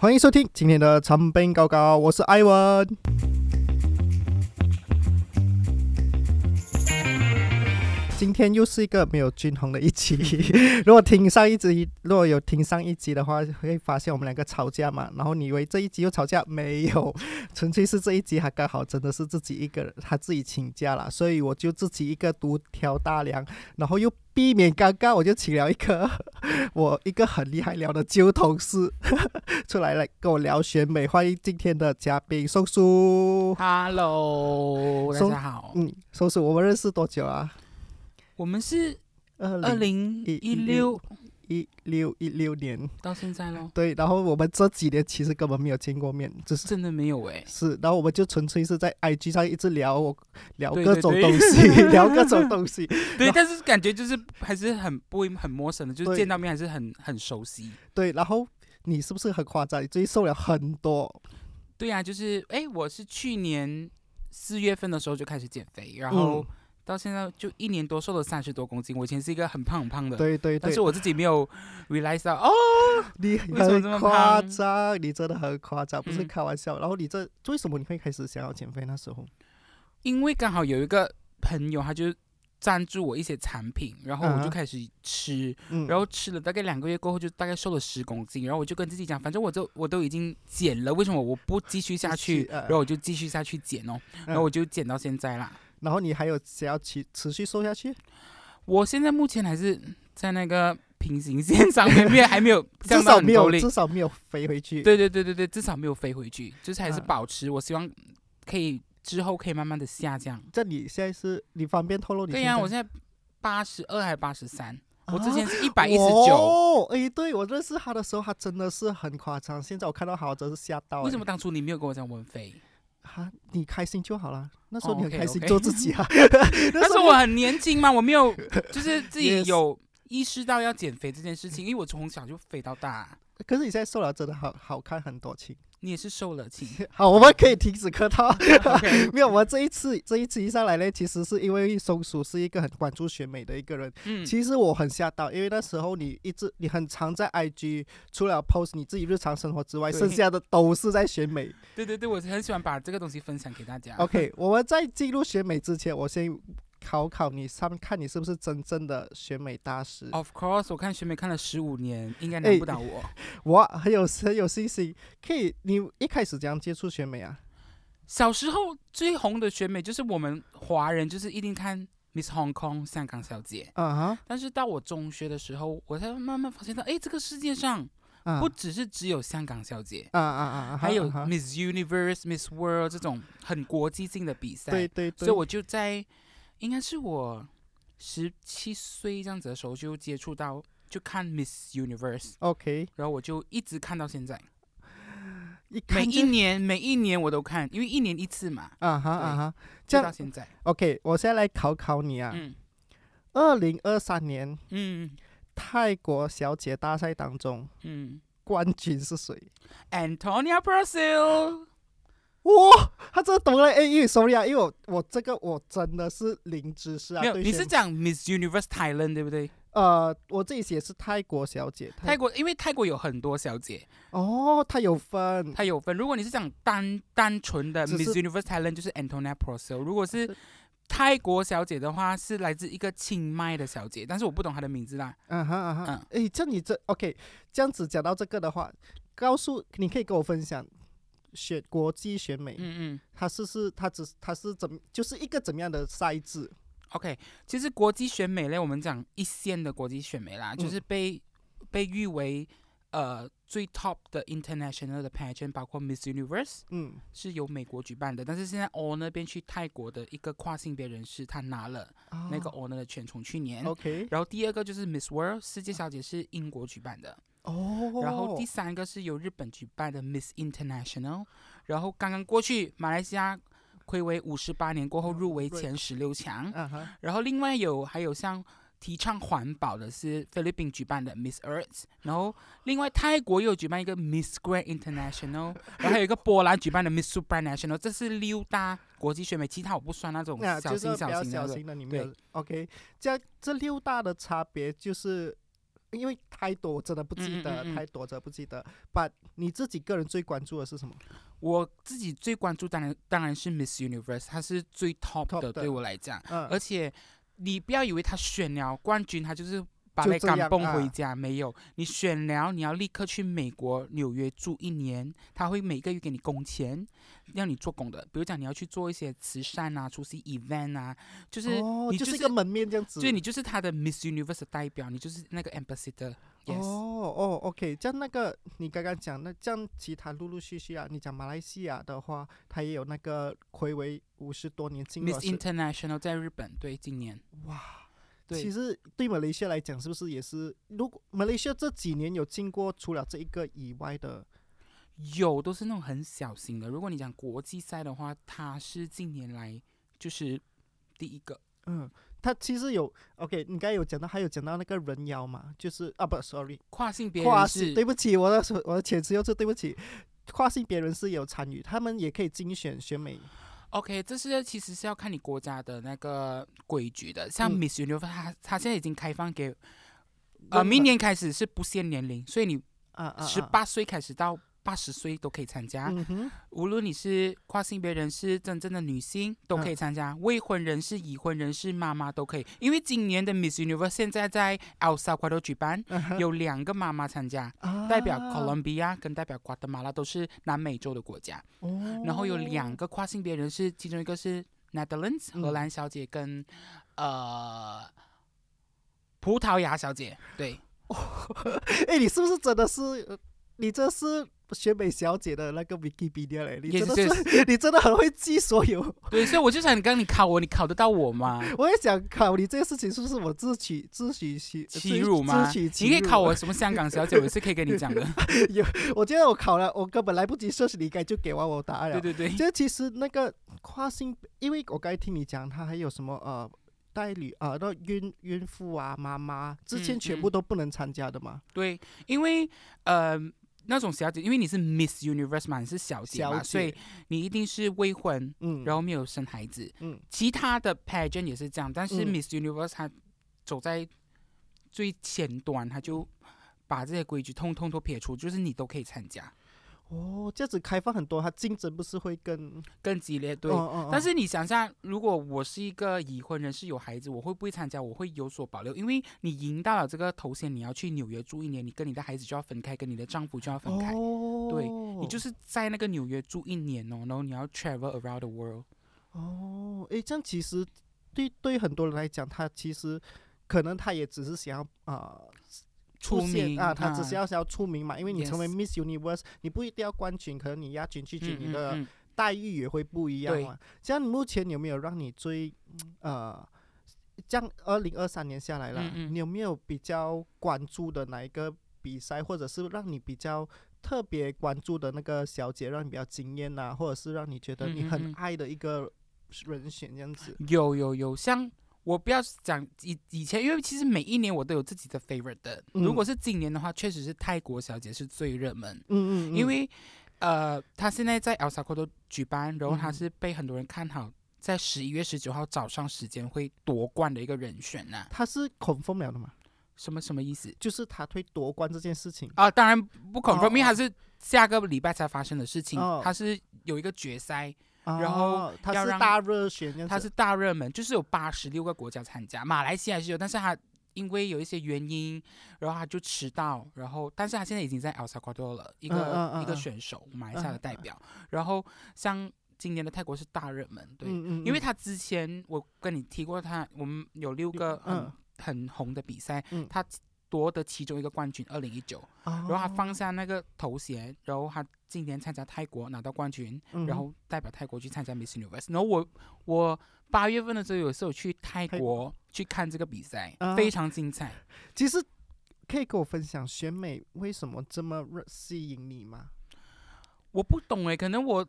欢迎收听今天的长篇高高，我是艾文。今天又是一个没有均衡的一集。如果听上一集，如果有听上一集的话，会发现我们两个吵架嘛。然后你以为这一集又吵架？没有，纯粹是这一集还刚好真的是自己一个人，他自己请假了，所以我就自己一个独挑大梁，然后又避免尴尬，我就请了一个 我一个很厉害聊的旧同事出来来跟我聊选美。欢迎今天的嘉宾松叔。Hello，大家好，嗯，松叔，我们认识多久啊？我们是二二零一六一六一六年，到现在咯，对，然后我们这几年其实根本没有见过面，只是真的没有哎、是，然后我们就纯粹是在 IG 上一直聊，我聊各种对对东西，聊各种东西，对，但是感觉就是还是很不会很陌生的，就是见到面还是很很熟悉。对，然后你是不是很夸张？你最近瘦了很多，对呀、就是哎，我是去年四月份的时候就开始减肥，然后嗯到现在就一年多瘦了三十多公斤。我以前是一个很胖很胖的，对对对但是，我自己没有 realize 到哦，你为什么很这么夸胖张，你真的很夸张，不是嗯开玩笑。然后你这为什么你会开始想要减肥？那时候，因为刚好有一个朋友他就赞助我一些产品，然后我啊就开始吃。嗯，然后吃了大概两个月过后，就大概瘦了十公斤。然后我就跟自己讲，反正我就我都已经减了，为什么我不继续下去？然后我就继续下去减哦，然后我就减到现在啦。然后你还有想要持持续瘦下去？我现在目前还是在那个平行线上面，还没有至少没有，至。少没有飞回去。对对对对对，至少没有飞回去，就是还是啊保持。我希望可以之后可以慢慢的下降。这你现在是你方便透露你对呀？我现在八十二还是八十三？我之啊前是一百一十九。哦，哎，对我认识他的时候，他真的是很夸张。现在我看到他，我真是吓到。为什么？当初你没有跟我讲我很肥？哈，你开心就好了。那时候哦你很开心做自己啊。那时候我很年轻嘛，我没有就是 自己有意识到要减肥这件事情，因为我从小就肥到大。可是你现在瘦了，真的好好看很多，亲。你也是受了，气。好，我们可以停止客套。没有，我们这一次这一次一上来呢，其实是因为松鼠是一个很关注选美的一个人。嗯，其实我很吓到，因为那时候你一直你很常在 IG，除了 post 你自己日常生活之外，剩下的都是在选美。对对对，我很喜欢把这个东西分享给大家。OK，我们在进入选美之前，我先考考你，上面看你是不是真正的选美大师。Of course，我看学美看了十五年，应该哎难不倒我。我很有很有信心，可以。你一开始怎样接触选美啊？小时候最红的选美就是我们华人，就是一定看 Miss Hong Kong 香港小姐。嗯哼但是到我中学的时候，我才慢慢发现到，哎，这个世界上啊不只是只有香港小姐，啊啊啊，还有 Miss Universe、Miss World 这种很国际性的比赛。对对对，所以我就在应该是我十七岁这样子的时候就接触到，就看 Miss Universe，OK 然后我就一直看到现在，一每一年每一年我都看，因为一年一次嘛，啊哈啊哈，这样就到现在。OK，我现在来考考你啊。嗯二零二三年嗯泰国小姐大赛当中，嗯冠军是谁？，Antonia Brazil，哇，他真的懂了哎，因为 sorry 啊，因为我我这个我真的是零知识啊。没有，你是讲 Miss Universe Thailand 对不对？呃，我这里写是泰国小姐，泰国因为泰国有很多小姐，哦，它有分，它有分。如果你是讲单单纯的 Miss Universe Thailand，就是 Antonia p r o s e l。如果是是泰国小姐的话，是来自一个清迈的小姐，但是我不懂她的名字啦。嗯哼嗯哼嗯，哎，这你这 OK，这样子讲到这个的话，告诉你可以跟我分享选国际选美，嗯嗯。它是是它只它是怎么就是一个怎么样的赛制？，OK，其实国际选美类，我们讲一线的国际选美啦，嗯。就是被被誉为呃最 top 的 international 的 pageant，包括 Miss Universe 嗯。是由美国举办的，但是现在 All 那边去泰国的一个跨性别人士，他拿了那个哦 All 的权，从去年。OK 然后第二个就是 Miss World 世界小姐是英国举办的，哦，然后第三个是由日本举办的 Miss International，然后刚刚过去马来西亚暌违五十八年过后入围前十六强，啊哈然后另外有还有像提倡环保的是菲律宾举办的 Miss Earth，然后另外泰国又有举办一个 Miss Grand International，然后还有一个波兰举办的 Miss Supranational，这是六大国际选美，其他我不算那种小型就是比较型的。小型的，你没有。对。OK。这这六大的差别就是因为太多我真的不记得，嗯嗯嗯嗯太多真的不记得。把你自己个人最关注的是什么？我自己最关注当然当然是 Miss Universe，它是最 top Top 的，的对我来讲。嗯，而且你不要以为他选了冠军，他就是把就那赶蹦回家，没有。你选了，你要立刻去美国纽约住一年，他会每个月给你工钱，让你做工的。比如讲你要去做一些慈善啊，出席 event 啊，就是哦，你就是一个门面这样子。所以你就是他的 Miss Universe 的代表，你就是那个 ambassador。Yes，、哦哦，OK，这样那个你刚刚讲那这样其他陆陆续续啊，你讲马来西亚的话，他也有那个暌违五十多年进入 Miss International 在日本，对，今年哇，对其实对马来西亚来讲，是不是也是？如果马来西亚这几年有进过除了这一个以外的，有都是那种很小型的。如果你讲国际赛的话，它是近年来就是第一个。嗯，它其实有 OK，你刚才有讲到，还有讲到那个人妖嘛，就是啊不，sorry，跨性别跨人士，性，对不起，我的我的遣词用字，对不起，跨性别人士也有参与，他们也可以精选选美。OK，这是其实是要看你国家的那个规矩的。像嗯 Miss Universe，它它现在已经开放给，呃，明年开始是不限年龄，所以你啊啊，啊，十八岁开始到八十岁都可以参加。嗯，无论你是跨性别人士、真正的女性都可以参加，未婚人士、已婚人士、妈妈都可以。因为今年的 Miss Universe 现在在 El Salvador 举办，嗯有两个妈妈参加，代表 Colombia 跟代表瓜德马拉都是南美洲的国家。哦，然后有两个跨性别人士，其中一个是 Netherlands 嗯荷兰小姐跟、呃葡萄牙小姐，对，哎，你是不是真的是？呃你这是选美小姐的那个 Wikipedia 嘞？你真的是 你真的很会记所有。对，所以我就想你刚你考我，你考得到我吗？我也想考你这个事情是不是我自取自取其欺辱吗？自取其辱你可以考我什么香港小姐，我是可以跟你讲的。有我觉得我考了，我根本来不及设想，你应该就给完我答案了。对对对，这其实那个跨性，因为我刚才听你讲，他还有什么呃代理啊，那孕孕妇啊、妈妈，之前嗯全嗯部都不能参加的嘛。对，因为呃那种小姐，因为你是 Miss Universe 嘛，你是小姐嘛，小所以，你一定是未婚，嗯，然后没有生孩子。嗯。其他的 pageant 也是这样，但是嗯。Miss Universe 她走在最前端，他就把这些规矩通通都撇除，就是你都可以参加，哦，这样子开放很多，它竞争不是会更更激烈。对，哦哦但是你想象，如果我是一个已婚人士有孩子，我会不会参加？我会有所保留，因为你赢到了这个头衔，你要去纽约住一年，你跟你的孩子就要分开，跟你的丈夫就要分开。哦，对你就是在那个纽约住一年哦，然后你要 travel around the world。哦，诶，这样其实对对很多人来讲，他其实可能他也只是想要啊。出名现啊，他只啊是要想要出名嘛，因为你成为 Miss Universe，你不一定要冠军，可能你亚军、季军，你的待遇也会不一样对。嘛。这样你目前有没有让你最呃，这样二零二三年下来了，你有没有比较关注的哪一个比赛，或者是让你比较特别关注的那个小姐，让你比较惊艳呐，或者是让你觉得你很爱的一个人选这样子？有有有，像我不要讲以以前，因为其实每一年我都有自己的 favorite 的。嗯。如果是今年的话，确实是泰国小姐是最热门，嗯嗯，因为呃，她现在在 El Salvador 举办，然后她嗯是被很多人看好，在十一月十九号早上时间会夺冠的一个人选呐、他是 confirm 了的吗，什么什么意思？就是他会夺冠这件事情。啊，当然不 confirm，、哦因为它是下个礼拜才发生的事情，哦。它是有一个决赛，然后哦他是大热选这样子，它是大热门，就是有八十六个国家参加，马来西亚也是有，但是它因为有一些原因，然后他就迟到，然后但是他现在已经在 El Salvador 了，一个、嗯嗯嗯一个嗯。选手，马来西亚的代表，然后像今年的泰国是大热门，对，嗯嗯，因为他之前我跟你提过他，我们有六个很、嗯。很红的比赛，嗯。他夺得其中一个冠军，二零一九，然然后他放下那个头衔，然后他今年参加泰国拿到冠军，嗯然后代表泰国去参加 Miss Universe。然后我我八月份的时候有时候去泰泰国去看这个比赛，啊非常精彩。其实可以跟我分享选美为什么这么热吸引你吗？我不懂诶，可能我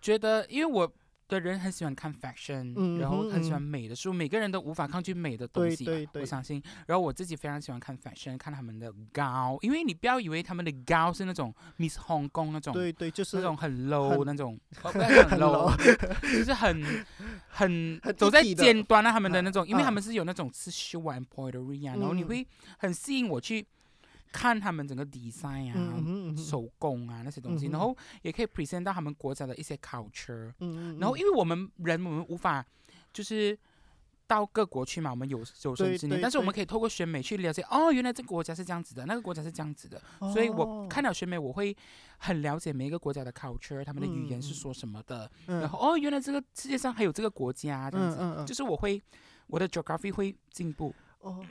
觉得，因为我的人很喜欢看 fashion，、嗯然后很喜欢嗯美的书，每个人都无法抗拒美的东西吧，对对我相信。然后我自己非常喜欢看 fashion，看他们的高，因为你不要以为他们的高是那种 Miss Hong Kong 那种。对对，就是那种很 low 很那种，哦不是很很 low，就是很 很很走在尖端啊，他们的嗯那种，因为他嗯们是有那种刺绣啊、embroidery 啊，然后你嗯会很吸引我去看他们整个 design 啊、嗯嗯嗯嗯。手工啊那些东西，嗯然后也可以 present 到他们国家的一些 culture。然后，因为我们人我们无法就是到各国去嘛，我们有有生对之年，但是我们可以透过选美去了解，哦，原来这个国家是这样子的，那个国家是这样子的，所以我哦看到选美，我会很了解每一个国家的 culture，他们的语言是说什么的，嗯然后哦，原来这个世界上还有这个国家这样子，就是我会我的 geography 会进步。哦，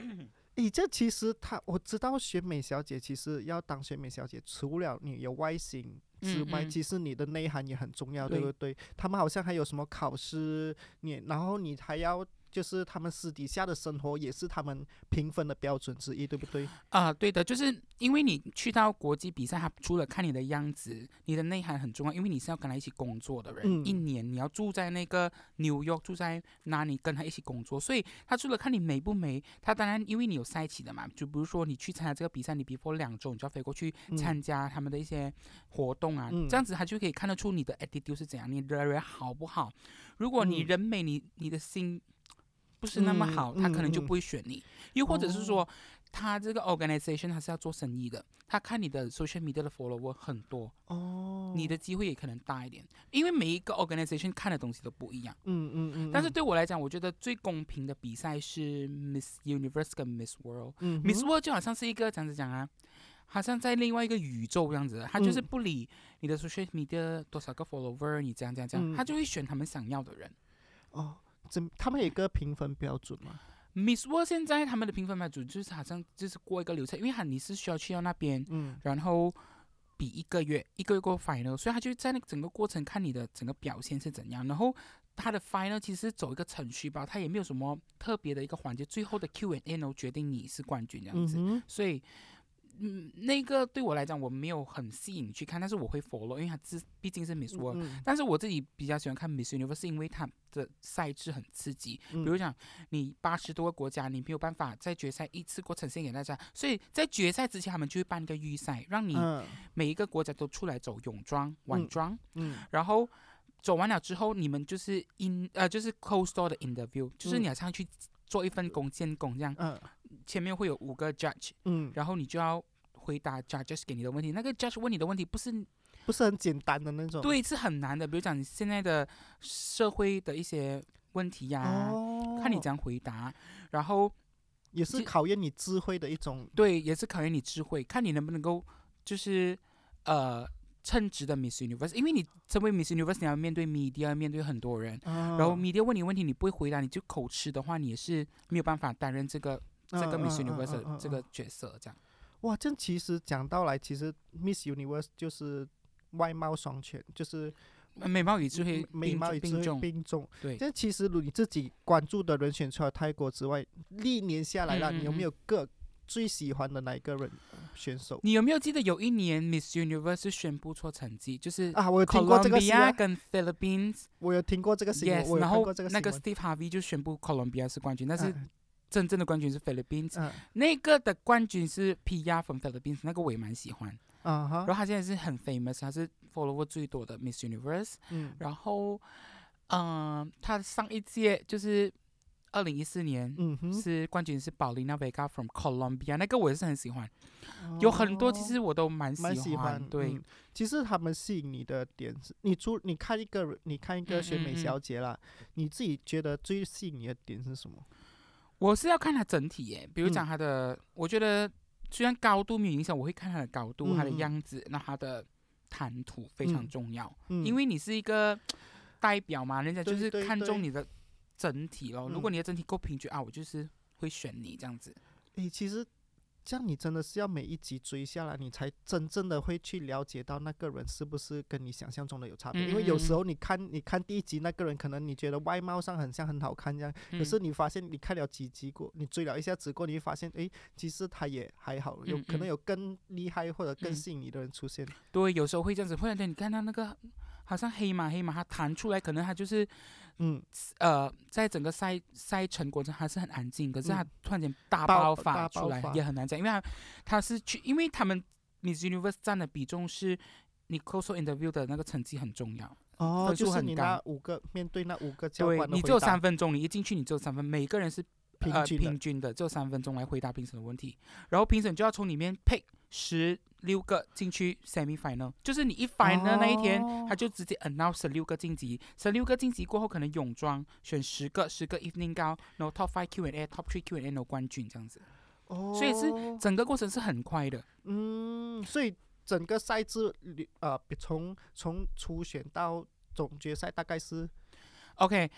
诶，这其实他我知道选美小姐其实要当选美小姐，除了你有外形之外，其实你的内涵也很重要，对对不对？他们好像还有什么考试，你然后你还要就是他们私底下的生活也是他们评分的标准之一，对不对？啊、对的，就是因为你去到国际比赛，他除了看你的样子，你的内涵很重要，因为你是要跟他一起工作的人，一嗯年你要住在那个纽约，住在哪里跟他一起工作，所以他除了看你美不美，他当然因为你有赛期的嘛，就比如说你去参加这个比赛，你 before 两周你就要飞过去嗯参加他们的一些活动啊，嗯这样子他就可以看得出你的 attitude 是怎样，你的人好不好。如果你嗯人美，你你的心不是那么嗯好，他可能就不会选你。又或者是哦说，他这个 organization 他是要做生意的，他看你的 social media 的 follower 很多，哦，你的机会也可能大一点，因为每一个 organization 看的东西都不一样。嗯嗯嗯，但是嗯对我来讲，我觉得最公平的比赛是 Miss Universe 跟 Miss World。嗯 Miss World 就好像是一个这样子讲啊，好像在另外一个宇宙这样子，他就是嗯不理你的 social media 多少个 follower，你这样这样这样，嗯他就会选他们想要的人。哦，怎他们有一个评分标准吗？Miss World 现在他们的评分标准就是好像就是过一个流程，因为哈你是需要去到那边，嗯然后比一个月，一个月过 final，所以他就在那整个过程看你的整个表现是怎样，然后他的 final 其实走一个程序吧，他也没有什么特别的一个环节，最后的 Q&A 呢决定你是冠军这样子，嗯，所以。嗯，那个对我来讲我没有很吸引去看，但是我会 follow，因为它是毕竟是 Miss World，、嗯但是我自己比较喜欢看 Miss Universe，是因为它的赛制很刺激。嗯比如讲，你八十多个国家，你没有办法在决赛一次过呈现给大家，所以在决赛之前，他们就会办一个预赛，让你嗯。每一个国家都出来走泳装、晚嗯装，嗯。然后走完了之后，你们就是 in 呃就是 close door 的 interview，就是嗯。你要上去做一份工监工这样，嗯前面会有五个 judge，嗯，然后你就要回答 judges 给你的问题，那个 judge 问你的问题不是不是很简单的那种。对，是很难的。比如讲你现在的社会的一些问题呀、哦，看你怎样回答，然后也是考验你智慧的一种。对，也是考验你智慧，看你能不能够就是呃称职的 Miss Universe，因为你成为 Miss Universe，你要面对 media，要面对很多人，然然后 media 问你问题，你不会回答，你就口吃的话，你也是没有办法担任这个这个 Miss 嗯 Universe 的这个角色，这样。哇，这样其实讲到来，其实 Miss Universe 就是外貌双全，就是呃美貌与智慧美貌与智慧重。并重，对。这其实如你自己关注的人选除了泰国之外，历年下来了，你有没有个最喜欢的哪一个人呃选手你有没有记得有一年 Miss Universe 是宣布错成绩，就是啊？我有听过这个新 Colombia 闻，跟 Philippines，我有听过这个新然后那个。Steve Harvey 就宣布 Colombia 是冠军，但是嗯真正的冠军是 Philippines，、嗯那个的冠军是 Pia from Philippines，那个我也蛮喜欢。啊哈然，后他现在是很 famous，他是 follower 最多的 Miss Universe。嗯然后，嗯、他上一届就是二零一四年。嗯哼，是冠军是保利娜 Vega from Colombia，那个我也是很喜欢，有很多其哦实我都蛮蛮喜欢。对，嗯。其实他们吸引你的点是，你出你看一个，你看一个选美小姐啦，你自己觉得最吸引你的点是什么？我是要看她整体耶，比如讲嗯。他的，我觉得虽然高度没有影响，我会看她的高度、她的样子，那她的谈吐非常嗯。重要，嗯，因为你是一个代表嘛，人家就是看对对对重你的整体咯。如果嗯你的整体够平均啊，我就是会选你这样子。诶，其实这样你真的是要每一集追下来，你才真正的会去了解到那个人是不是跟你想象中的有差别。因为有时候你看你看第一集那个人，可能你觉得外貌上很像很好看这样，可是嗯你发现你看了几集过，你追了一下子过，你会发现，诶，其实他也还好，有嗯可能嗯有更厉害或者更嗯吸引你的人出现。对，有时候会这样子，忽然间你看到那个好像黑马黑马，它弹出来，可能它就是嗯，呃，在整个赛赛程过程还是很安静，可是它嗯。突然间大爆爆发出来发。也很难讲，因为它它是去，因为他们 Miss Universe 占的比重是你 close interview 的那个成绩很重要。哦，分就是你那五个面对那五个你只有三分钟，你一进去你只有三分，每个人是呃平均的。平均的，只有三分钟来回答评审的问题，然后评审就要从里面 pick 十六个进去 semi final，就是你一 final 那一天，哦。他就直接 announce 十六个晋级，十六个晋级过后，可能泳装选十个，十个 evening gown，然后 top five Q and A，top three Q and A，然后冠军这样子，哦，所以是整个过程是很快的。嗯，所以整个赛制呃，比从从初选到总决赛大概是？OK，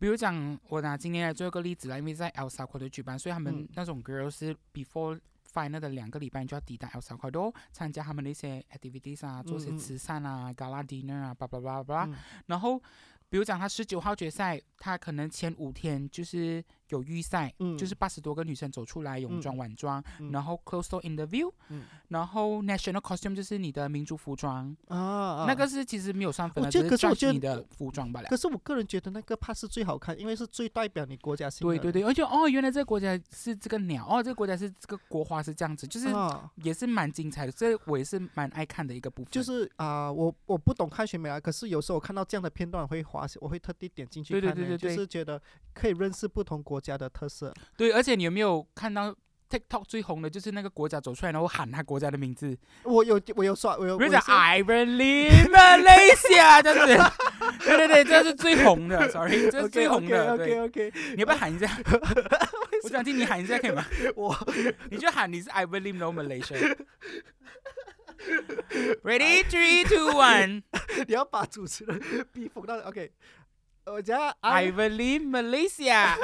比如讲，我拿今天来做一个例子啦，因为在 El Salvador 举办，所以他们嗯。那种 girls 是 before final 的两个礼拜你就要抵达 El Salvador 参加他们的一些 activities 啊，做些慈善啊、gala dinner 啊，叭叭叭叭，嗯然后。比如讲，他十九号决赛，他可能前五天就是有预赛，嗯。就是八十多个女生走出来，泳装、晚装，嗯。然后 close door interview，、嗯。然后 national costume 就是你的民族服装，啊啊。那个是其实没有上分的，我觉得只是可是我觉得你的服装罢了。可是我个人觉得那个 part 是最好看，因为是最代表你国家性的。对对对，而且哦，原来这个国家是这个鸟，哦，这个国家是这个国花是这样子，就是啊，也是蛮精彩的，这我也是蛮爱看的一个部分。就是啊、我我不懂看选美啊，可是有时候我看到这样的片段我会划，我会特地点进去看呢对对对就是觉得可以认识不同国家的特色。对，而且你有没有看到 TikTok 最红的就是那个国家走出来，然后喊他国家的名字，我有我有刷，我有比如讲我 是 Ireland Malaysia 这。对对对，这是最红的，sorry，这是最红的。OK，OK，你要不要喊一下？我想听你喊一下可以吗？我你就喊你是 I believe no Malaysia。Ready, three, two, one. 你要把主持人逼疯到 OK。我讲 I Ireland Malaysia。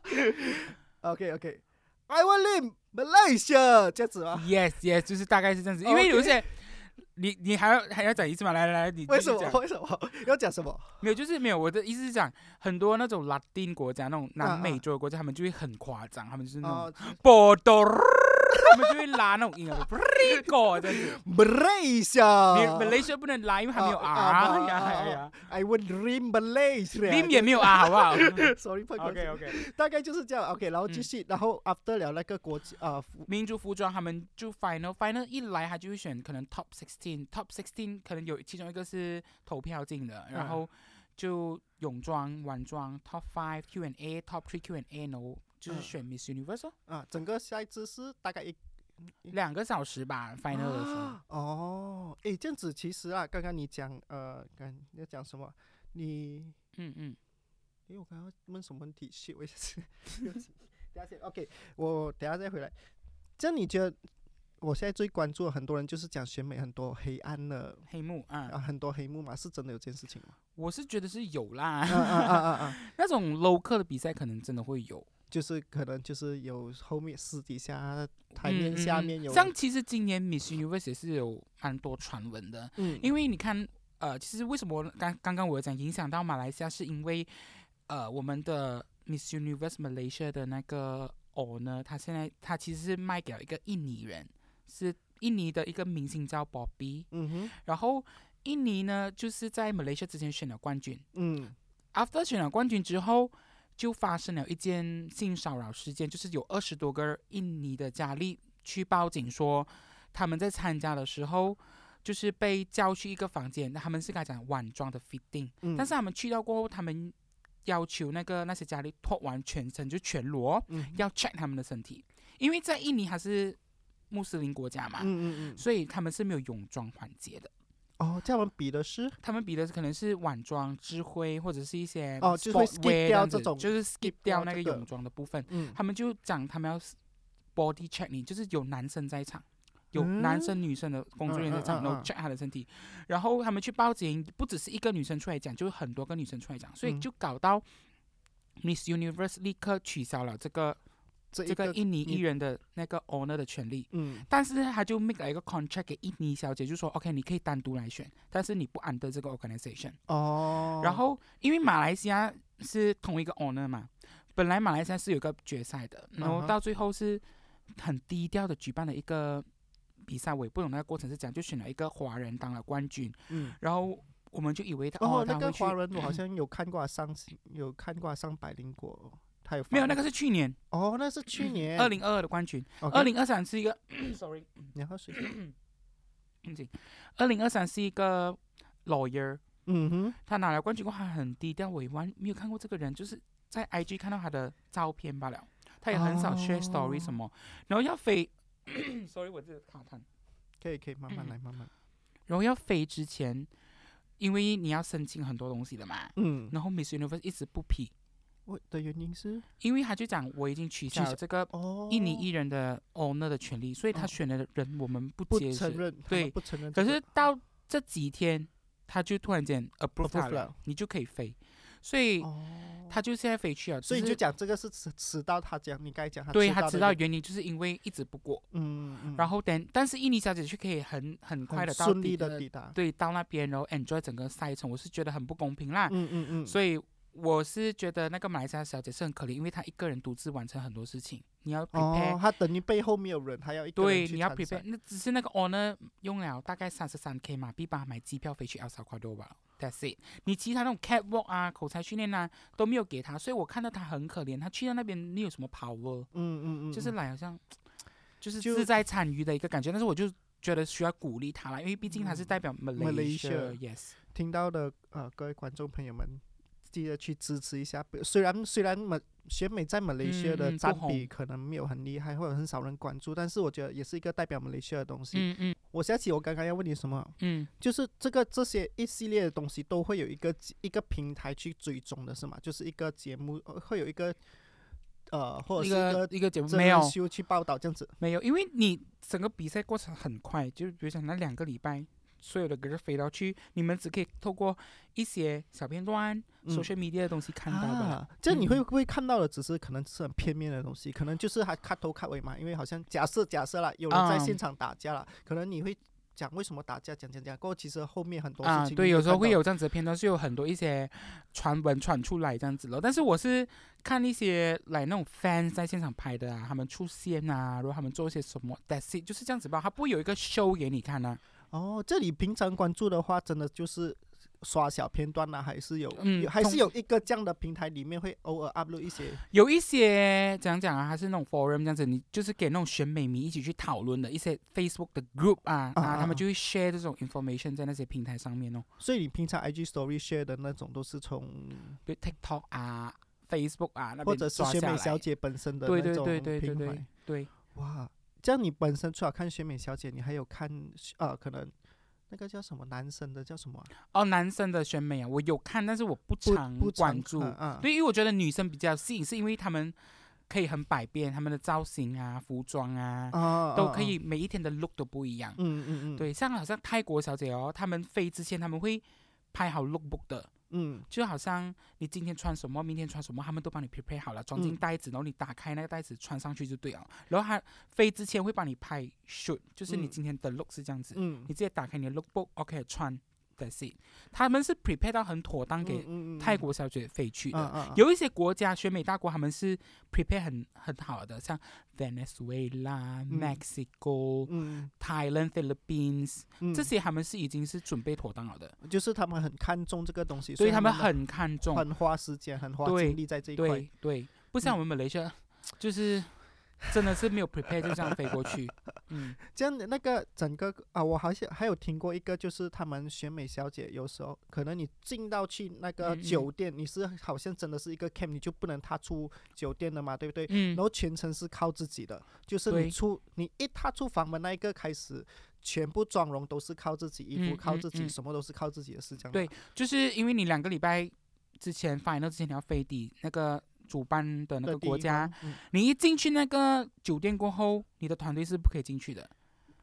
OK OK。I will live Malaysia 这样子吗？Yes, yes，就是大概是这样子。因为有 OK 些你你还要还要讲一次嘛？来来来，你为什么？为什么要讲什么？没有，就是没有。我的意思是讲，很多那种拉丁国家、那种南啊美洲的国家，他们就会很夸张，他们就是那种哦波多，他们就会拉那种音啊样子。，Malaysia。你 Malaysia 不能拉，因为还没有啊 R 呀啊呀呀 I will dream Malaysia。，Lim 也没有 R，好不好 Sorry，？OK OK。大概就是这样。OK，然后继嗯续，然后 after 了那个国际啊，民族服装，他们就 final final 一来，他就会选可能 top sixteen，top sixteen 可能有其中一个是投票进的，然嗯后就泳装、晚装 top five Q and A，top three Q and A，然后就是嗯选 Miss Universe，哦啊，整个赛制是大概一两个小时吧，final 的时候。哦，诶，这样子其实啊，刚刚你讲呃，刚要讲什么？你嗯嗯，诶，我刚刚问什么问题？shit，我也是，对不起等下先 OK，我等下再回来。这样你觉得？我现在最关注的很多人就是讲选美很多黑暗的黑幕啊，啊，很多黑幕嘛，是真的有这件事情吗？我是觉得是有啦，啊啊啊啊啊！那种 local 的比赛可能真的会有，就是可能就是有后面私底下台嗯面下面。有，像其实今年 Miss Universe 也是有蛮多传闻的，嗯，因为你看，呃，其实为什么刚刚刚我有讲影响到马来西亚，是因为呃我们的 Miss Universe Malaysia 的那个偶呢，他现在他其实是卖给了一个印尼人，是印尼的一个明星叫 Bobby，嗯哼，然后印尼呢就是在 Malaysia 之前选了冠军嗯，after 选了冠军之后。就发生了一件性骚扰事件，就是有二十多个印尼的佳丽去报警说，他们在参加的时候就是被叫去一个房间，他们是该讲晚装的 fitting，、嗯，但是他们去到过后，他们要求那个那些佳丽脱完全身就全裸，嗯。要 check 他们的身体，因为在印尼还是穆斯林国家嘛，所以他们是没有泳装环节的。哦，这样我们比的是他们比的可能是晚装、智慧或者是一些哦就是 skip 掉这种就是 skip 掉那个泳装的部分。嗯。他们就讲他们要 body check 你，就是有男生在场，有男生女生的工作人员在场，然后 check 他的身体，然后他们去报警，不只是一个女生出来讲，就是很多个女生出来讲，所以嗯。就搞到 Miss Universe 立刻取消了这个这这个印尼艺人的那个 owner 的权利。嗯。但是他就 make 了一个 contract 给印尼小姐，就说 OK，你可以单独来选，但是你不 under 这个 organization。哦，然后因为马来西亚是同一个 owner 嘛，本来马来西亚是有个决赛的，然后到最后是很低调的举办了一个比赛，我也不懂那个过程是怎样，就选了一个华人当了冠军，嗯。然后我们就以为他哦，哦，那个华人我好像有看过他上有看过他上百灵果，他有没有那个个是去年。哦，那是去年。二零二二的冠军，二零二三是一个 sorry，你喝水，二零二三是一个 lawyer，嗯哼，他拿了冠军过后，他很低调，我也完没有看过这个人，就是在 IG 看到他的照片罢了。他也很少 share story 什么，然后要飞，sorry，我这个卡痰。可以可以慢慢来，慢慢，然后要飞之前，因为你要申请很多东西的嘛，嗯，然后 Miss Universe 一直不批，我的原因是因为他就讲我已经取消了这个哦，印尼艺人的 owner 的权利，所以他哦选的人我们不不接受承。认，对不承认这个，可是到这几天，他就突然间 approve 他 Approve 了了，你就可以飞，所以哦，他就现在飞去了。所以你就讲这个是迟迟到他讲，你该讲他对他知道迟到原原因，就是因为一直不过，嗯嗯，然后等，但是印尼小姐却可以很很快的到顺利底的抵达，对到那边，然后 enjoy 整个赛程，我是觉得很不公平啦。嗯嗯嗯，所以我是觉得那个马来西亚小姐是很可怜，因为她一个人独自完成很多事情，你要 prepare，、哦，他等于背后没有人，她要一个人对，你要去参 prepare，那只是那个 owner 用了大概三十三 k 马币帮他买机票飞去 El Salvador 吧，That's it。你其他那种 catwalk 啊、口才训练啊都没有给她，所以我看到她很可怜。她去到那边，你有什么 power？嗯嗯嗯，就是嗯来好像就是就自在参与的一个感觉，但是我就觉得需要鼓励他了，因为毕竟他是代表 Malaysia Malaysia，yes，听到的呃，各位观众朋友们，记得去支持一下。虽然虽然美选美在马来西亚的占比可能没有很厉害，或者很少人关注，但是我觉得也是一个代表马来西亚的东西。嗯嗯我想起我刚刚要问你什么，嗯，就是这个这些一系列的东西都会有一个一个平台去追踪的是吗？就是一个节目呃会有一个呃，或者一是一个个一个节目没有秀去报道这样子。没有，因为你整个比赛过程很快，就比如讲那两个礼拜，所有的歌飞到去，你们只可以透过一些小片段、嗯 social media 的东西看到的啦。啊，这你会嗯不会看到的只是可能是很片面的东西，可能就是还看头看尾嘛？因为好像假设假设了，有人在啊现场打架了，可能你会讲为什么打架，讲讲讲，过后其实后面很多啊，事情对，有时候会有这样子的片段，是有很多一些传闻传出来这样子了。但是我是看一些来那种 fans 在现场拍的啊，他们出现啊，然后他们做一些什么，that's it，就是这样子吧。他不会有一个 show 给你看啊。哦，这里平常关注的话，真的就是刷小片段啦，还是有，嗯有还是有一个这样的平台里面会偶尔 upload 一些，有一些怎样讲啊，还是那种 forum 这样子，你就是给那种选美迷一起去讨论的一些 Facebook 的 group 啊啊，他们就会 share 这种 information 在那些平台上面哦，所以你平常 IG Story share 的那种都是从比如 TikTok 啊、Facebook 啊那边或者是选美小姐本身的对那种对对对。对，哇，这样你本身除了看选美小姐，你还有看呃，可能那个叫什么男生的叫什么啊、哦，男生的选美啊，我有看，但是我不不常关注。对，因为我觉得女生比较吸引，是因为她们可以很百变，她们的造型啊、服装啊，哦都可以，每一天的 look 都不一样。嗯嗯嗯，，对，像好像泰国小姐哦，她们飞之前他们会拍好 lookbook 的，嗯。就好像你今天穿什么，明天穿什么，他们都帮你 prepare 好了，装进嗯。袋子，然后你打开那个袋子穿上去就对了。然后他飞之前会帮你拍 shoot，就是你嗯。今天的 look 是这样子，嗯，你直接打开你的 lookbook，OK、穿，that's it。他们是 prepare 到很妥当给嗯泰国小姐飞去的。有一些国家选美大国，他们是 prepare 很很好的，像 Venezuela、嗯 Mexico、嗯 Thailand、Philippines 嗯，这些，他们是已经是准备妥当了的，就是他们很看重这个东西，所以他们们很看重。很花时间，很花精力在这一块。对对，不像嗯我们马来西亚，就是 真的是没有 prepare 就这样飞过去。嗯，这样的那个整个啊，我好像还有听过一个，就是他们选美小姐有时候可能你进到去那个嗯嗯酒店，你是好像真的是一个 camp，你就不能踏出酒店的嘛，对不对？嗯然后全程是靠自己的，就是你出你一踏出房门那一个开始，全部妆容都是靠自己，衣服靠自己，嗯什么都是靠自己的，是这样。对就是因为你两个礼拜之前 final 之前你要飞抵那个主办的那个国家，，嗯你一进去那个酒店过后，你的团队是不可以进去的。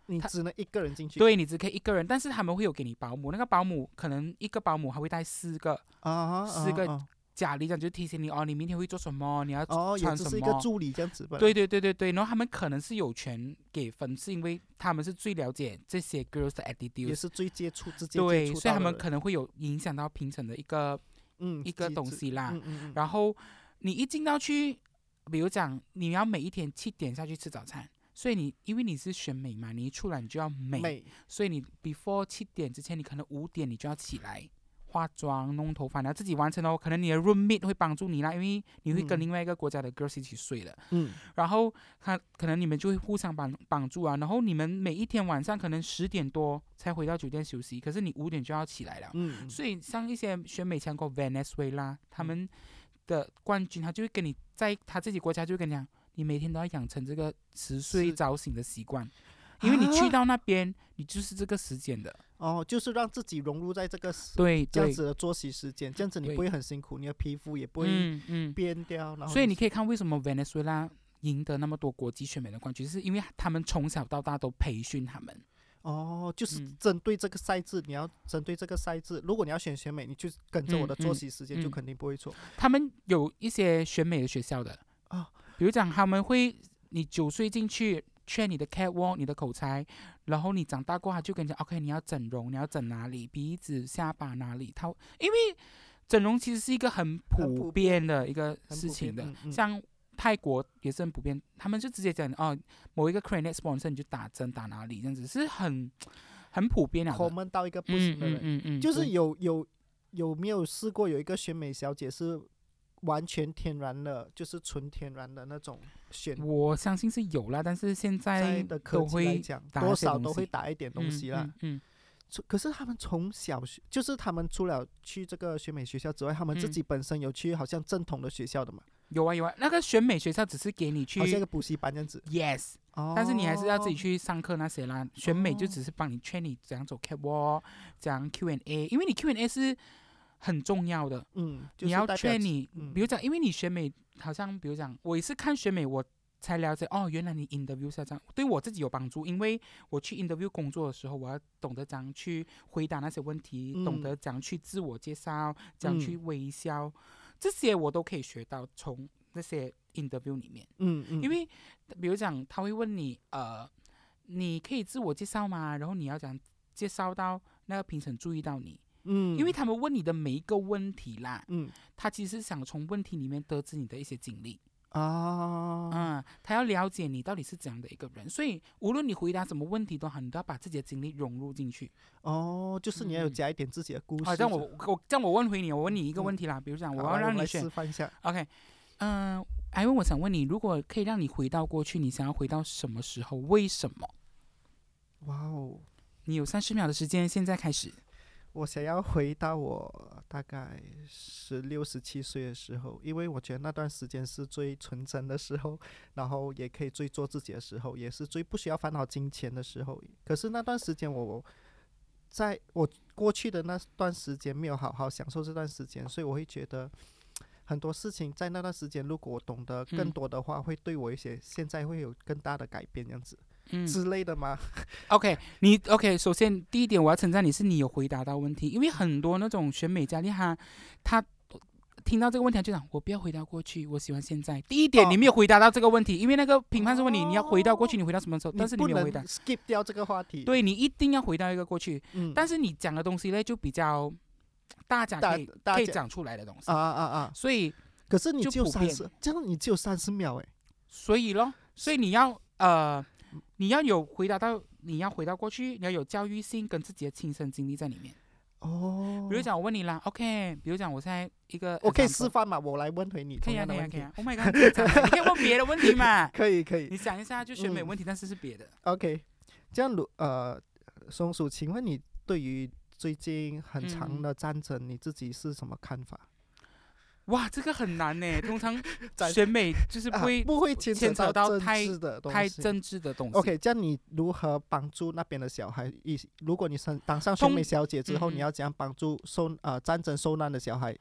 你只能一个人进去。对你只可以一个人，但是他们会有给你保姆，那个保姆可能一个保姆还会带四个啊，四个啊家里，这样就提醒你哦，你明天会做什么，你要啊哦，也穿什只是一个么。助理这样子吧。对对对对对，然后他们可能是有权给分，是因为他们是最了解这些 girls 的 attitude，也是最接触直接接对，触所以他们可能会有影响到评审的一个嗯一个东西啦。嗯嗯嗯，然后你一进到去，比如讲你要每一天七点下去吃早餐，所以你因为你是选美嘛，你一出来你就要美，美，所以你 before 七点之前，你可能五点你就要起来化妆、弄头发，然后自己完成哦。可能你的 roommate 会帮助你啦，因为你会跟嗯另外一个国家的 girls 一起睡的，嗯然后他可能你们就会互相帮帮助啊。然后你们每一天晚上可能十点多才回到酒店休息，可是你五点就要起来了。嗯，所以像一些选美强国 Venezuela 他们的冠军，他就会跟你在他自己国家就会跟你讲，你每天都要养成这个迟睡早醒的习惯，因为你去啊到那边，你就是这个时间的。哦，就是让自己融入在这个时对这样，子的作息时间，这样子你不会很辛苦，你的皮肤也不会嗯嗯。变掉，然后所以你可以看为什么 Venezuela 赢得那么多国际选美的冠军，是因为他们从小到大都培训他们。哦，就是嗯。针对这个赛制，你要针对这个赛制。如果你要选选美，你就跟着我嗯的作嗯息时间，就嗯。肯定不会错。他们有一些选美的学校的。啊，比如讲他们会，你九岁进去劝你的 catwalk、你的口才，然后你长大过后他就跟你讲，OK，你要整容，你要整哪里，鼻子、下巴哪里，他因为整容其实是一个很普遍。遍的一个事情的，嗯嗯。像泰国也是很普遍，他们就直接讲哦，某一个 clinic sponsor 你就打针打哪里，这样子是很很普遍的。common 到一个不嗯行的人，嗯嗯嗯，就是有有有没有试过有一个选美小姐是完全天然的，就是纯天然的那种选，我相信是有啦，但是现在在的科都会技来讲，多少都会打一点东嗯西啦。嗯嗯从可是他们从小学，就是他们除了去这个选美学校之外，他们自嗯。己本身有去好像正统的学校的嘛，有啊有啊，那个选美学校只是给你去好像一个补习班这样子。yes，哦，但是你还是要自己去上课那些啦。选美就哦只是帮你劝你怎样走 catwalk，怎样 Q&A，因为你 Q&A 是很重要的，嗯，就你要劝你，嗯比如讲，因为你选美好像比如讲，我也是看选美我。才了解哦，原来你 interview 是这样，对我自己有帮助，因为我去 interview 工作的时候，我要懂得怎样去回答那些问题，懂嗯得怎样去自我介绍，怎样去嗯微笑，这些我都可以学到从那些 interview 里面。嗯嗯，因为比如讲，他会问你，呃，你可以自我介绍吗？然后你要讲介绍到那个评审注意到你，嗯，因为他们问你的每一个问题啦，嗯。他其实想从问题里面得知你的一些经历，啊，嗯，他要了解你到底是怎样的一个人，所以无论你回答什么问题都好，你都要把自己的经历融入进去。哦，就是你要有嗯加一点自己的故事。好、这样我我这样我问回你，我问你一个嗯问题啦，比如讲我要让你选示范一下。OK，嗯、艾文，我想问你，如果可以让你回到过去，你想要回到什么时候？为什么？哇哦，你有三十秒的时间，现在开始。我想要回到我大概十六、十七岁的时候，因为我觉得那段时间是最纯真的时候，然后也可以最做自己的时候，也是最不需要烦恼金钱的时候。可是那段时间我，在我过去的那段时间没有好好享受这段时间，所以我会觉得很多事情在那段时间，如果我懂得更嗯多的话，会对我一些现在会有更大的改变，这样子、嗯之类的吗？，OK，你 OK，首先第一点我要称赞你是你有回答到问题，因为很多那种选美佳丽哈，她听到这个问题他就讲我不要回到过去，我喜欢现在。第一点哦你没有回答到这个问题，因为那个评判是问你你要回到过去，你回到什么时候？但是你不没有回答。skip 掉这个话题。，对你一定要回到一个过去，嗯，但是你讲的东西呢就比较大家大可以可以大家讲出来的东西啊，啊啊！所以可是你就三十，这样你只有三十秒哎。所以咯，所以你要呃，你要有回答到，你要回到过去，你要有教育性跟自己的亲身经历在里面。哦，比如讲，我问你啦，OK，比如讲我现在一个，我可以示，范嘛？我来问回你可以啊，可以啊。可以啊。Oh my god，你可以问别的问题嘛？可以可以你想一下，就选美嗯问题，但是是别的。，OK。这样如呃，松鼠，请问你对于最近很长嗯的战争，你自己是什么看法？哇，这个很难呢。通常 选美就是啊不会不会牵牵扯到政太。太政治的东西。OK，这样你如何帮助那边的小孩？一如果你上当上选美小姐之后，你要怎样帮助受呃战争受难的小孩？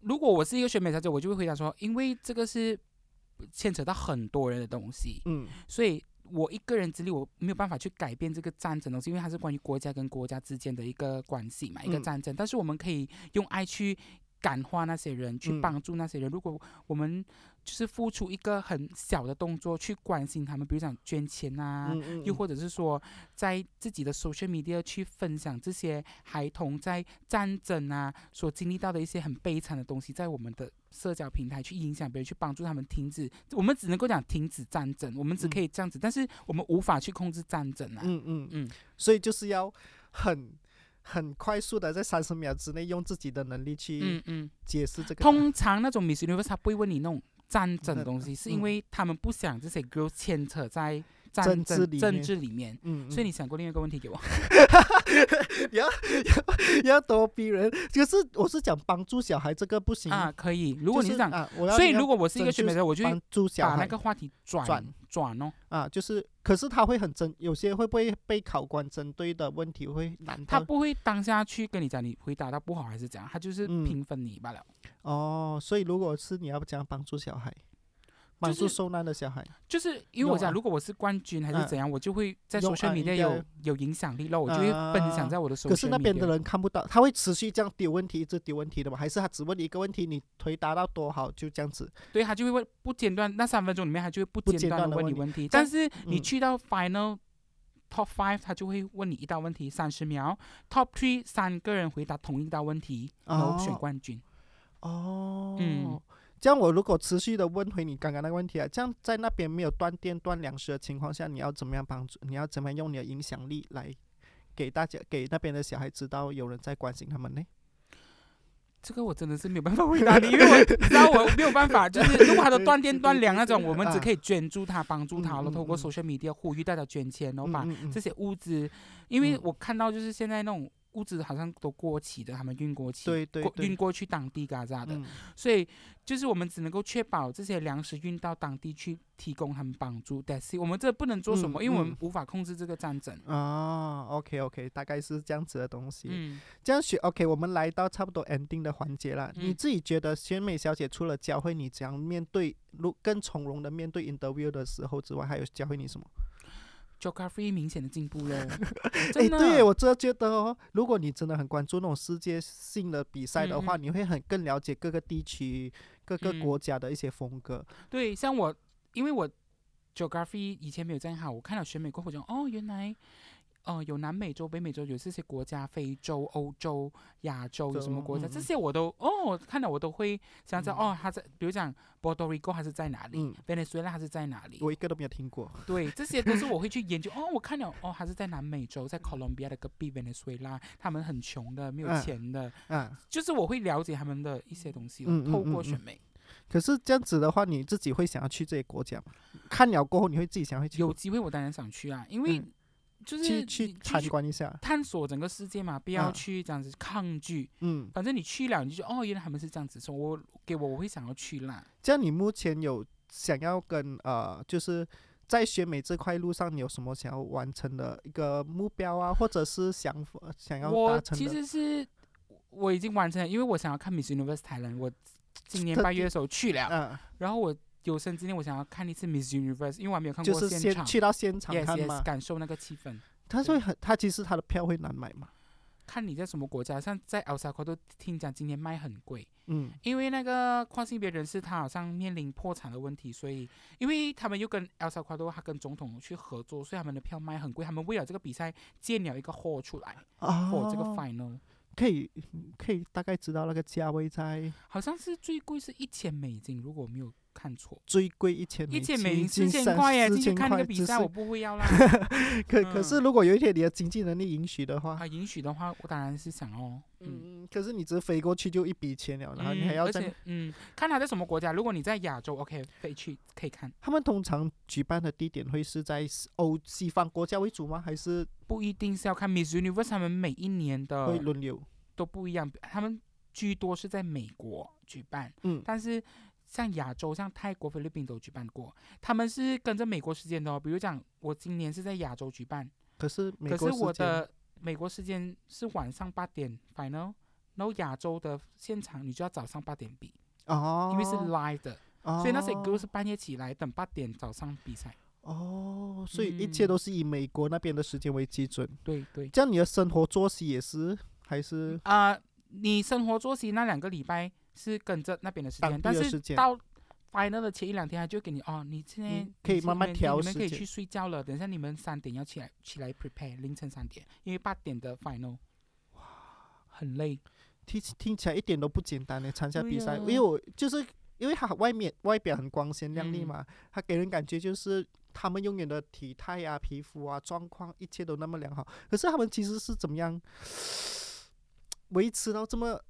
如果我是一个选美小姐，我就会回答说，因为这个是牵扯到很多人的东西，嗯所以我一个人之力我没有办法去改变这个战争的东西，因为它是关于国家跟国家之间的一个关系嘛，一个嗯战争。但是我们可以用爱去感化那些人，去嗯帮助那些人。如果我们就是付出一个很小的动作去关心他们，比如讲捐钱啊，嗯嗯，又或者是说在自己的 social media 去分享这些孩童在战争啊所经历到的一些很悲惨的东西，在我们的社交平台去影响别人，去帮助他们停止。我们只能够讲停止战争，我们只嗯可以这样子，但是我们无法去控制战争啊。嗯嗯嗯，所以就是要很很快速的在三十秒之内用自己的能力去嗯嗯，解释这个。通常那种 Miss Universe 他不会问你那种战争的东西，是嗯因为他们不想这些 girls 牵扯在战政争政治里面治里面。嗯，所以你想过另外一个问题给我？要要要多逼人，就是我是讲帮助小孩这个不行啊，可以。如果你就是讲，啊，我要所以如果我是一个学美的，我就会帮助小孩把那个话题转转转哦。啊，就是可是他会很针，有些会不会被考官针对的问题会难到他不会当下去跟你讲你回答到不好还是怎样，他就是嗯评分你罢了。哦，所以如果是你要怎样帮助小孩，帮助是受难的小孩，就是因为我讲，用啊如果我是冠军还是嗯怎样，我就会在用 social 啊 media 应该有有影响力了，我就会分享啊在我的 media。可是那边的人看不到，他会持续这样丢问题，一直丢问题的吗？还是他只问你一个问题，你回答到多好就这样子？对他就会问不间断，那三分钟里面他就会不不间间断的问你问题。但是你嗯去到 final top five，他就会问你一道问题，三十秒；top three 三个人回答同一道问题，然后选哦冠军。哦，嗯这样我如果持续的问回你刚刚那个问题啊，这样在那边没有断电断粮食的情况下，你要怎么样帮助？你要怎么样用你的影响力来给大家给那边的小孩知道有人在关心他们呢？这个我真的是没有办法回答你，因为我你知道我没有办法，就是如果他的断电断粮那种，我们只可以捐助他、帮助他了，嗯嗯透过嗯 social media 呼吁大家捐钱，然后把这些物资，因为嗯我看到就是现在那种物资好像都过期的，他们运过期，对对对运过去当地嘎咋的，嗯所以就是我们只能够确保这些粮食运到当地去，提供他们帮助。但是我们这不能做什么，嗯因为我们嗯无法控制这个战争。啊，OK OK，大概是这样子的东西。嗯，这样学 OK，我们来到差不多 ending 的环节了。你嗯自己觉得选美小姐除了教会你怎样面对，如更从容的面对 interview 的时候之外，还有教会你什么？Geography 明显的进步了，哎。对我真的觉得哦，如果你真的很关注那种世界性的比赛的话，嗯嗯你会很更了解各个地区、各个嗯国家的一些风格。对，像我，因为我 geography 以前没有这样好，我看了选美过后，我就哦，原来。哦、有南美洲、北美洲，有这些国家，非洲、欧洲、亚洲有什么国家？这些我都哦，看到我都会想知道、嗯哦，他在，比如讲 Puerto Rico 它是在哪里、嗯 v e n e z u e l a 它是在哪里？我一个都没有听过。对，这些都是我会去研究。哦，我看了，哦，它是在南美洲，在哥伦比亚的隔壁 Venezuela，他们很穷的，没有嗯钱的，嗯，就是我会了解他们的一些东西，透过选美。可是这样子的话，你自己会想要去这些国家吗？看了过后，你会自己想要去有机会我当然想去啊，因为嗯就是去去参观一下？探索整个世界嘛，不要嗯去这样子抗拒。嗯，反正你去了，你就哦，原来他们是这样子说，我给我我会想要去啦。这样你目前有想要跟呃，就是在选美这块路上，你有什么想要完成的一个目标啊，或者是想法想要达成的？实是我已经完成了，因为我想要看 Miss Universe Thailand，我今年八月的时候去了，嗯，然后我有生之年我想要看一次 Miss Universe，因为我还没有看就是过现场。先去到现场 yes 看嘛。感受那个气氛。他会很，他其实他的票会难买嘛。看你在什么国家，像在 El Salvador 都听讲今年卖很贵，嗯因为那个跨性别人士他好像面临破产的问题，所以因为他们又跟 El Salvador 他跟总统去合作，所以他们的票卖很贵。他们为了这个比赛建了一个货出来啊，，for 这个 final，可以可以大概知道那个价位在好像是最贵是一千美金，如果没有看错。最贵一千一千美金金四千块耶，四千进去看那个比赛我不会要啦。可可是嗯如果有一天你的经济能力允许的话，啊，允许的话，我当然是想哦，嗯。嗯，可是你只飞过去就一笔钱了，然后你还要在且嗯，看他在什么国家。如果你在亚洲，OK，飞去可以看，他们通常举办的地点会是在欧西方国家为主吗？还是不一定是要看 Miss Universe，他们每一年的会轮流？都不一样，他们居多是在美国举办，嗯但是像亚洲，像泰国、菲律宾都举办过，他们是跟着美国时间的哦。比如讲，我今年是在亚洲举办，可是美可是国时间我的美国时间是晚上八点 final，然后亚洲的现场你就要早上八点比，哦，因为是 live 的，哦，所以那些 girl 是半夜起来等八点早上比赛。哦，所以一切嗯都是以美国那边的时间为基准。对对，这样你的生活作息也是还是啊、你生活作息那两个礼拜是跟着那边的时间，但是到 final 的前一两天，他就给你哦，你现在嗯可以慢慢调你们可以去睡觉了。等一下你们三点要起来起来 prepare 凌晨三点，因为八点的 final。哇，很累。听起听起来一点都不简单呢，参加比赛，呀因为我就是因为他外面外表很光鲜亮丽嗯嘛，他给人感觉就是他们永远的体态啊、皮肤啊、状况一切都那么良好，可是他们其实是怎么样维持到这么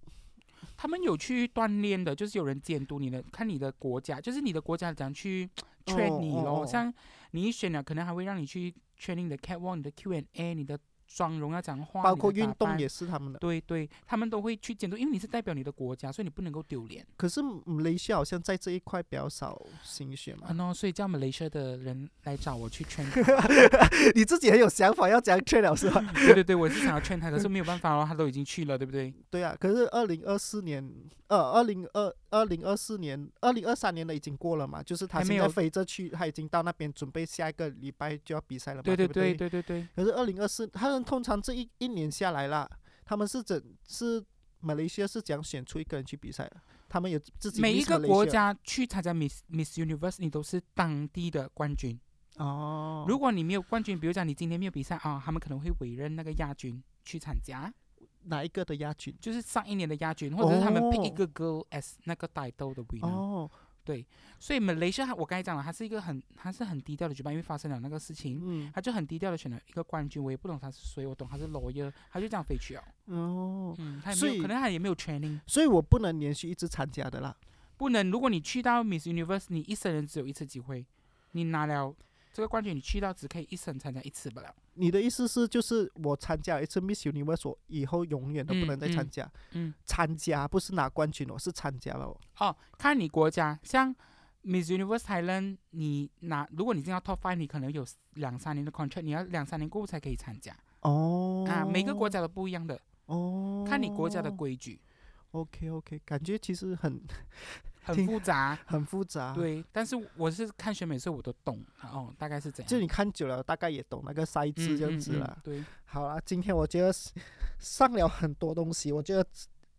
他们有去锻炼的，就是有人监督你的，看你的国家，就是你的国家怎样去 train 你咯。哦哦像你一选了，可能还会让你去 train 你的 catwalk、你的 Q&A、你的妆容要怎样画，包括运动也是他们的。对对，他们都会去监督，因为你是代表你的国家，所以你不能够丢脸。可是马来西亚好像在这一块比较少心血嘛啊，喏，所以叫马来西亚的人来找我去劝他。你自己很有想法，要怎样劝了是吧？对对对，我是想要劝他，可是没有办法哦，他都已经去了，对不对？对啊，可是二零二四年，呃，二零二二零二四年、二零二三年的已经过了嘛，就是他现在还没有飞着去，他已经到那边准备下一个礼拜就要比赛了嘛，对对对不对对对对对，可是二零二四，他们通常这一一年下来啦，他们是怎是马来西亚是怎样选出一个人去比赛的？他们有自己每一个国家去参加 Miss Miss Universe，你都是当地的冠军。哦，如果你没有冠军，比如讲你今天没有比赛啊，他们可能会委任那个亚军去参加，哪一个的亚军？就是上一年的亚军，或者是他们 pick 一哦个 girl as 那个 title 的 winner。哦，所以 Malaysia 我刚才讲了，他是一个很他是很低调的举办，因为发生了那个事情，嗯，他就很低调的选了一个冠军，我也不懂他是谁，我懂他是 lawyer，他就这样飞去了。哦，嗯，他也没有，可能他也没有 training，所以我不能连续一直参加的啦。不能。如果你去到 Miss Universe，你一生人只有一次机会，你拿了这个冠军，你去到只可以一生参加一次不了。你的意思是，就是我参加一次 Miss Universe，我以后永远都不嗯能再参嗯加。嗯，参加不是拿冠军哦，是参加了哦。哦，看你国家，像 Miss Universe Thailand，你拿如果你进到 Top Five，你可能有两三年的 contract，你要两三年过后才可以参加。哦啊，每个国家都不一样的，哦，看你国家的规矩，OK OK，感觉其实很很复杂。很复杂。，对，但是我是看选美，所以我都懂哦，大概是怎样。就你看久了，大概也懂那个赛制嗯这样嗯嗯子了。对，好了，今天我觉得是上了很多东西，我觉得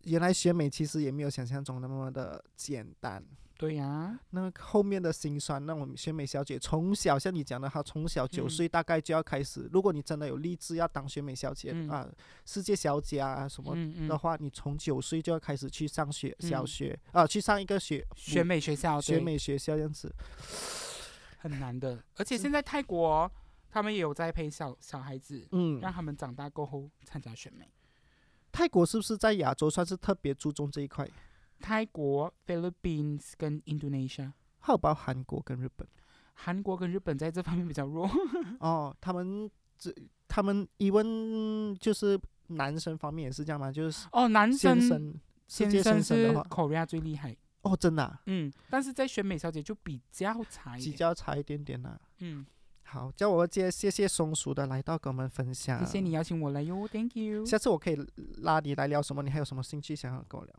原来选美其实也没有想象中那么的简单。对呀、那后面的心酸，那我们选美小姐从小像你讲的，她从小九嗯岁大概就要开始。如果你真的有立志要当选美小姐、嗯啊，世界小姐啊什么的话，你从九岁就要开始去上学小嗯学、啊，去上一个学选美学校选美学校这样子。很难的，而且现在泰国他们也有在陪小小孩子，嗯，让他们长大过后参加选美。泰国是不是在亚洲算是特别注重这一块？泰国、Philippines 跟 Indonesia，还有包含韩国跟日本韩国跟日本在这方面比较弱。哦，他们这他们疑问就是男生方面也是这样吗？就是哦，男生先生先生是，Korea 最厉害，哦，真的、啊、嗯，但是在选美小姐就比较差一比。较差一点点呐、嗯，好，叫我接谢谢松鼠的来到跟我们分享，谢谢你邀请我来哟，Thank you。下次我可以拉你来聊什么？你还有什么兴趣想要跟我聊？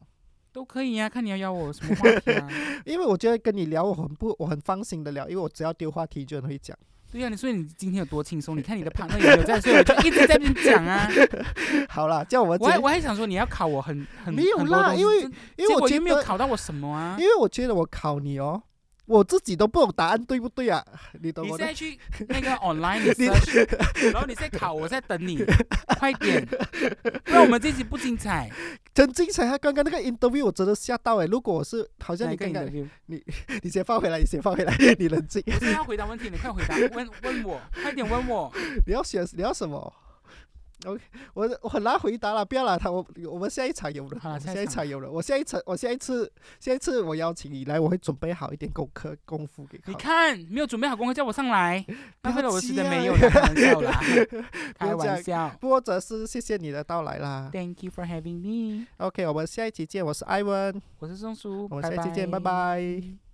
都可以呀、看你要邀我什么话题啊？因为我觉得跟你聊我很不我很放心的聊，因为我只要丢话题就很会讲。对呀、你说你今天有多轻松？你看你的 partner 也没有在，所以我就一直在那边讲啊。好啦，叫我们我还我还想说你要考我很很没有啦因为因为我觉结果又没有，考到我什么啊因？为我觉得我考你哦，我自己都不懂答案对不对啊？你懂我的你现在去那个 online 你 search，然后你在考，我在等你，快点，不然我们这集不精彩。真精彩！他刚刚那个 interview 我真的吓到诶。如果我是好像你刚刚，interview？你先放回来，你先放回来，你冷静。我现在要回答问题，你快回答，问问我，快点问我。你要选你要什么？OK，我我很难回答了，不要了，他我我们下一场有了，好了下一场场有了，我下一场我下一次下一次我邀请你来，我会准备好一点功课功夫给考。你看，没有准备好功课，叫我上来，浪费了我的时间没有啦，开玩笑啦，开玩笑。或者是谢谢你的到来啦。Thank you for having me。OK，我们下一期见，我是艾文，我是松鼠，我们下一期见，拜拜